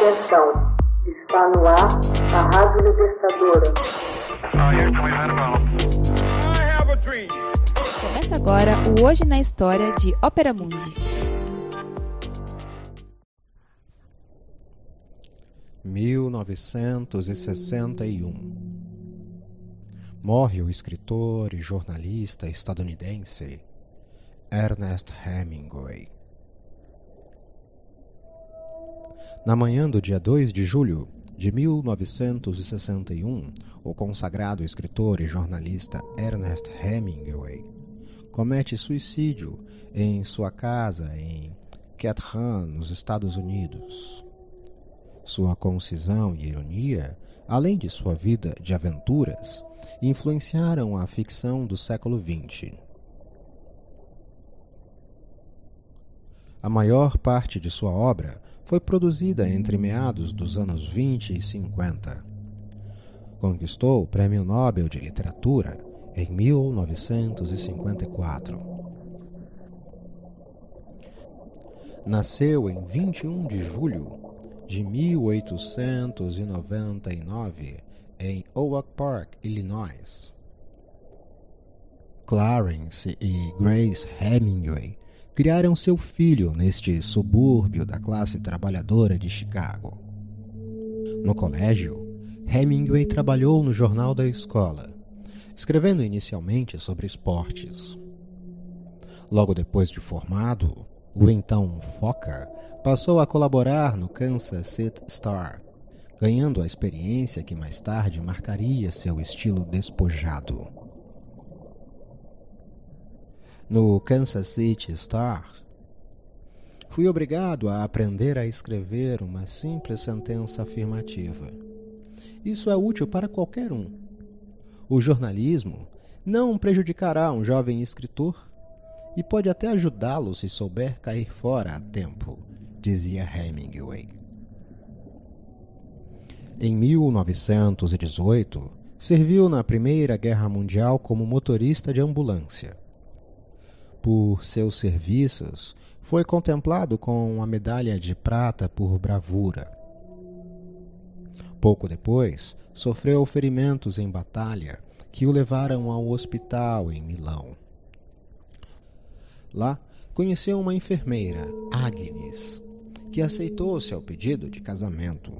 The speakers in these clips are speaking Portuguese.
Atenção, está no ar a Rádio Libertadora. Começa agora o Hoje na História de Ópera Mundi. Mil novecentos e sessenta e um morre o escritor e jornalista estadunidense Ernest Hemingway. Na manhã do dia 2 de julho de 1961, o consagrado escritor e jornalista Ernest Hemingway comete suicídio em sua casa em Ketran, nos Estados Unidos. Sua concisão e ironia, além de sua vida de aventuras, influenciaram a ficção do século XX. A maior parte de sua obra foi produzida entre meados dos anos 20 e 50. Conquistou o Prêmio Nobel de Literatura em 1954. Nasceu em 21 de julho de 1899 em Oak Park, Illinois. Clarence e Grace Hemingway criaram seu filho neste subúrbio da classe trabalhadora de Chicago. No colégio, Hemingway trabalhou no jornal da escola, escrevendo inicialmente sobre esportes. Logo depois de formado, o então Foca passou a colaborar no Kansas City Star, ganhando a experiência que mais tarde marcaria seu estilo despojado. No Kansas City Star, fui obrigado a aprender a escrever uma simples sentença afirmativa. Isso é útil para qualquer um. O jornalismo não prejudicará um jovem escritor e pode até ajudá-lo se souber cair fora a tempo, dizia Hemingway. Em 1918, serviu na Primeira Guerra Mundial como motorista de ambulância por seus serviços, foi contemplado com a medalha de prata por bravura. Pouco depois, sofreu ferimentos em batalha que o levaram ao hospital em Milão. Lá, conheceu uma enfermeira, Agnes, que aceitou seu pedido de casamento,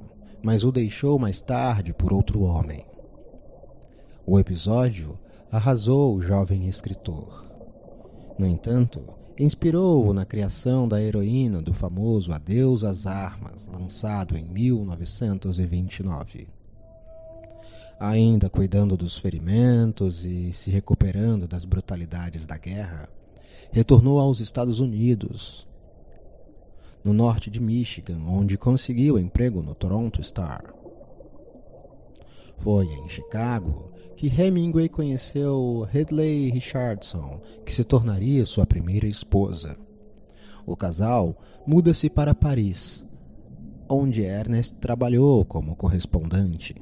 mas o deixou mais tarde por outro homem. O episódio arrasou o jovem escritor. No entanto, inspirou-o na criação da heroína do famoso Adeus às Armas, lançado em 1929. Ainda cuidando dos ferimentos e se recuperando das brutalidades da guerra, retornou aos Estados Unidos, no norte de Michigan, onde conseguiu emprego no Toronto Star. Foi em Chicago que Hemingway conheceu Ridley Richardson, que se tornaria sua primeira esposa. O casal muda-se para Paris, onde Ernest trabalhou como correspondente.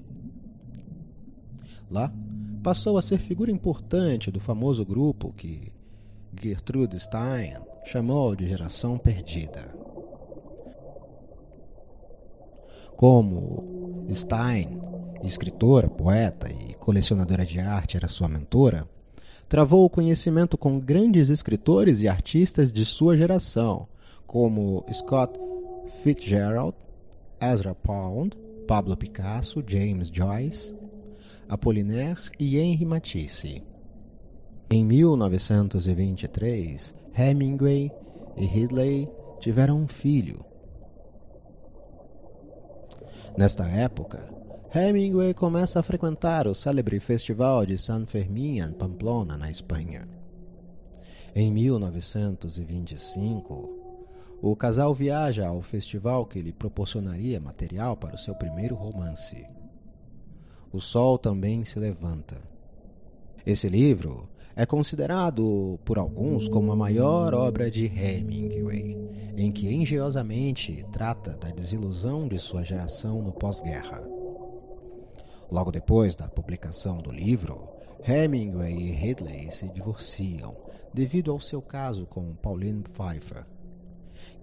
Lá, passou a ser figura importante do famoso grupo que Gertrude Stein chamou de Geração Perdida. Como Stein escritora, poeta e colecionadora de arte era sua mentora, travou o conhecimento com grandes escritores e artistas de sua geração, como Scott Fitzgerald, Ezra Pound, Pablo Picasso, James Joyce, Apollinaire e Henri Matisse. Em 1923, Hemingway e Ridley tiveram um filho. Nesta época, Hemingway começa a frequentar o célebre Festival de San Fermín em Pamplona, na Espanha. Em 1925, o casal viaja ao festival que lhe proporcionaria material para o seu primeiro romance. O Sol também se levanta. Esse livro é considerado por alguns como a maior obra de Hemingway, em que engenhosamente trata da desilusão de sua geração no pós-guerra. Logo depois da publicação do livro, Hemingway e Ridley se divorciam devido ao seu caso com Pauline Pfeiffer,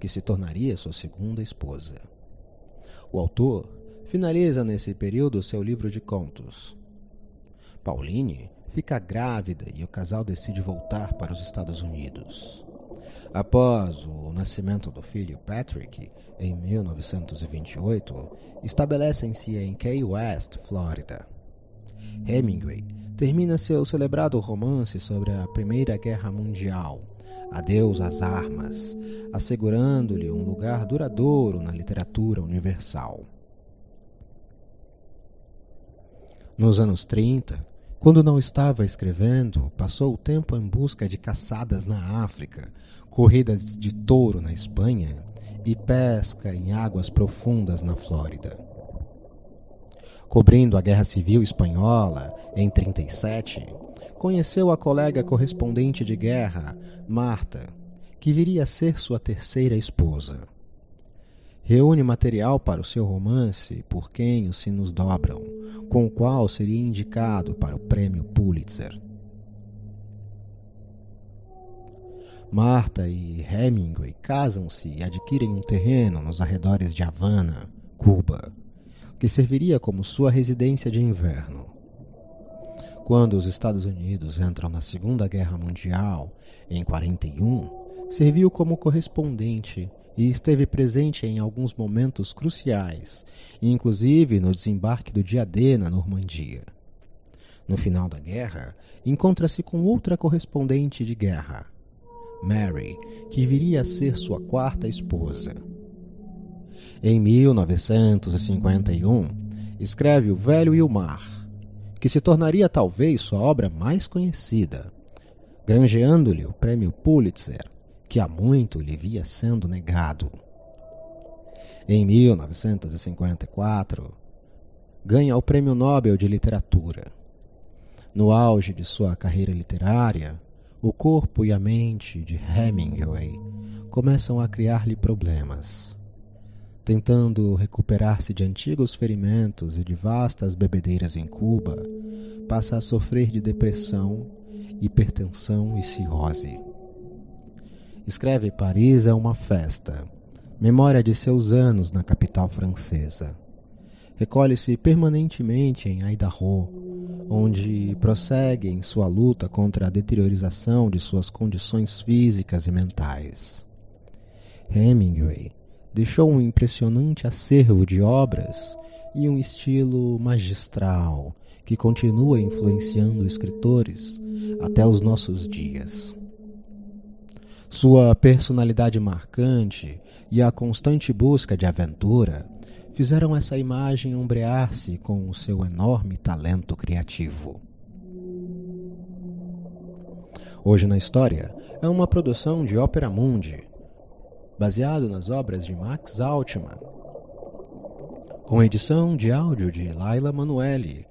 que se tornaria sua segunda esposa. O autor finaliza nesse período seu livro de contos. Pauline fica grávida e o casal decide voltar para os Estados Unidos. Após o nascimento do filho Patrick, em 1928, estabelecem-se em Key West, Flórida. Hemingway termina seu celebrado romance sobre a Primeira Guerra Mundial, Adeus às Armas, assegurando-lhe um lugar duradouro na literatura universal. Nos anos 30, quando não estava escrevendo, passou o tempo em busca de caçadas na África, corridas de touro na Espanha e pesca em águas profundas na Flórida. Cobrindo a Guerra Civil Espanhola em 37, conheceu a colega correspondente de guerra, Marta, que viria a ser sua terceira esposa. Reúne material para o seu romance Por Quem os Sinos Dobram, com o qual seria indicado para o prêmio Pulitzer. Marta e Hemingway casam-se e adquirem um terreno nos arredores de Havana, Cuba, que serviria como sua residência de inverno. Quando os Estados Unidos entram na Segunda Guerra Mundial, em 41, serviu como correspondente e esteve presente em alguns momentos cruciais, inclusive no desembarque do dia D na Normandia. No final da guerra, encontra-se com outra correspondente de guerra, Mary, que viria a ser sua quarta esposa. Em 1951, escreve O Velho e o Mar, que se tornaria talvez sua obra mais conhecida, granjeando-lhe o prêmio Pulitzer que há muito lhe via sendo negado. Em 1954, ganha o Prêmio Nobel de Literatura. No auge de sua carreira literária, o corpo e a mente de Hemingway começam a criar-lhe problemas. Tentando recuperar-se de antigos ferimentos e de vastas bebedeiras em Cuba, passa a sofrer de depressão, hipertensão e cirrose. Escreve Paris é uma festa, memória de seus anos na capital francesa. Recolhe-se permanentemente em Idaho, onde prossegue em sua luta contra a deteriorização de suas condições físicas e mentais. Hemingway deixou um impressionante acervo de obras e um estilo magistral que continua influenciando escritores até os nossos dias. Sua personalidade marcante e a constante busca de aventura fizeram essa imagem ombrear-se com o seu enorme talento criativo. Hoje na História é uma produção de Ópera Mundi, baseado nas obras de Max Altman, com edição de áudio de Laila Manuelle,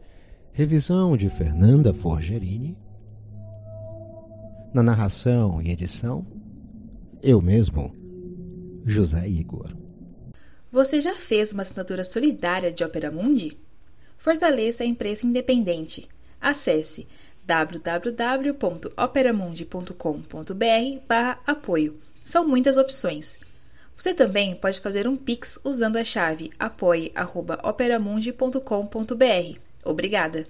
revisão de Fernanda Forgerini, na narração e edição eu mesmo, José Igor. Você já fez uma assinatura solidária de Opera Mundi? Fortaleça a imprensa independente. Acesse www.operamundi.com.br/apoio. São muitas opções. Você também pode fazer um Pix usando a chave apoie.operamundi.com.br. Obrigada!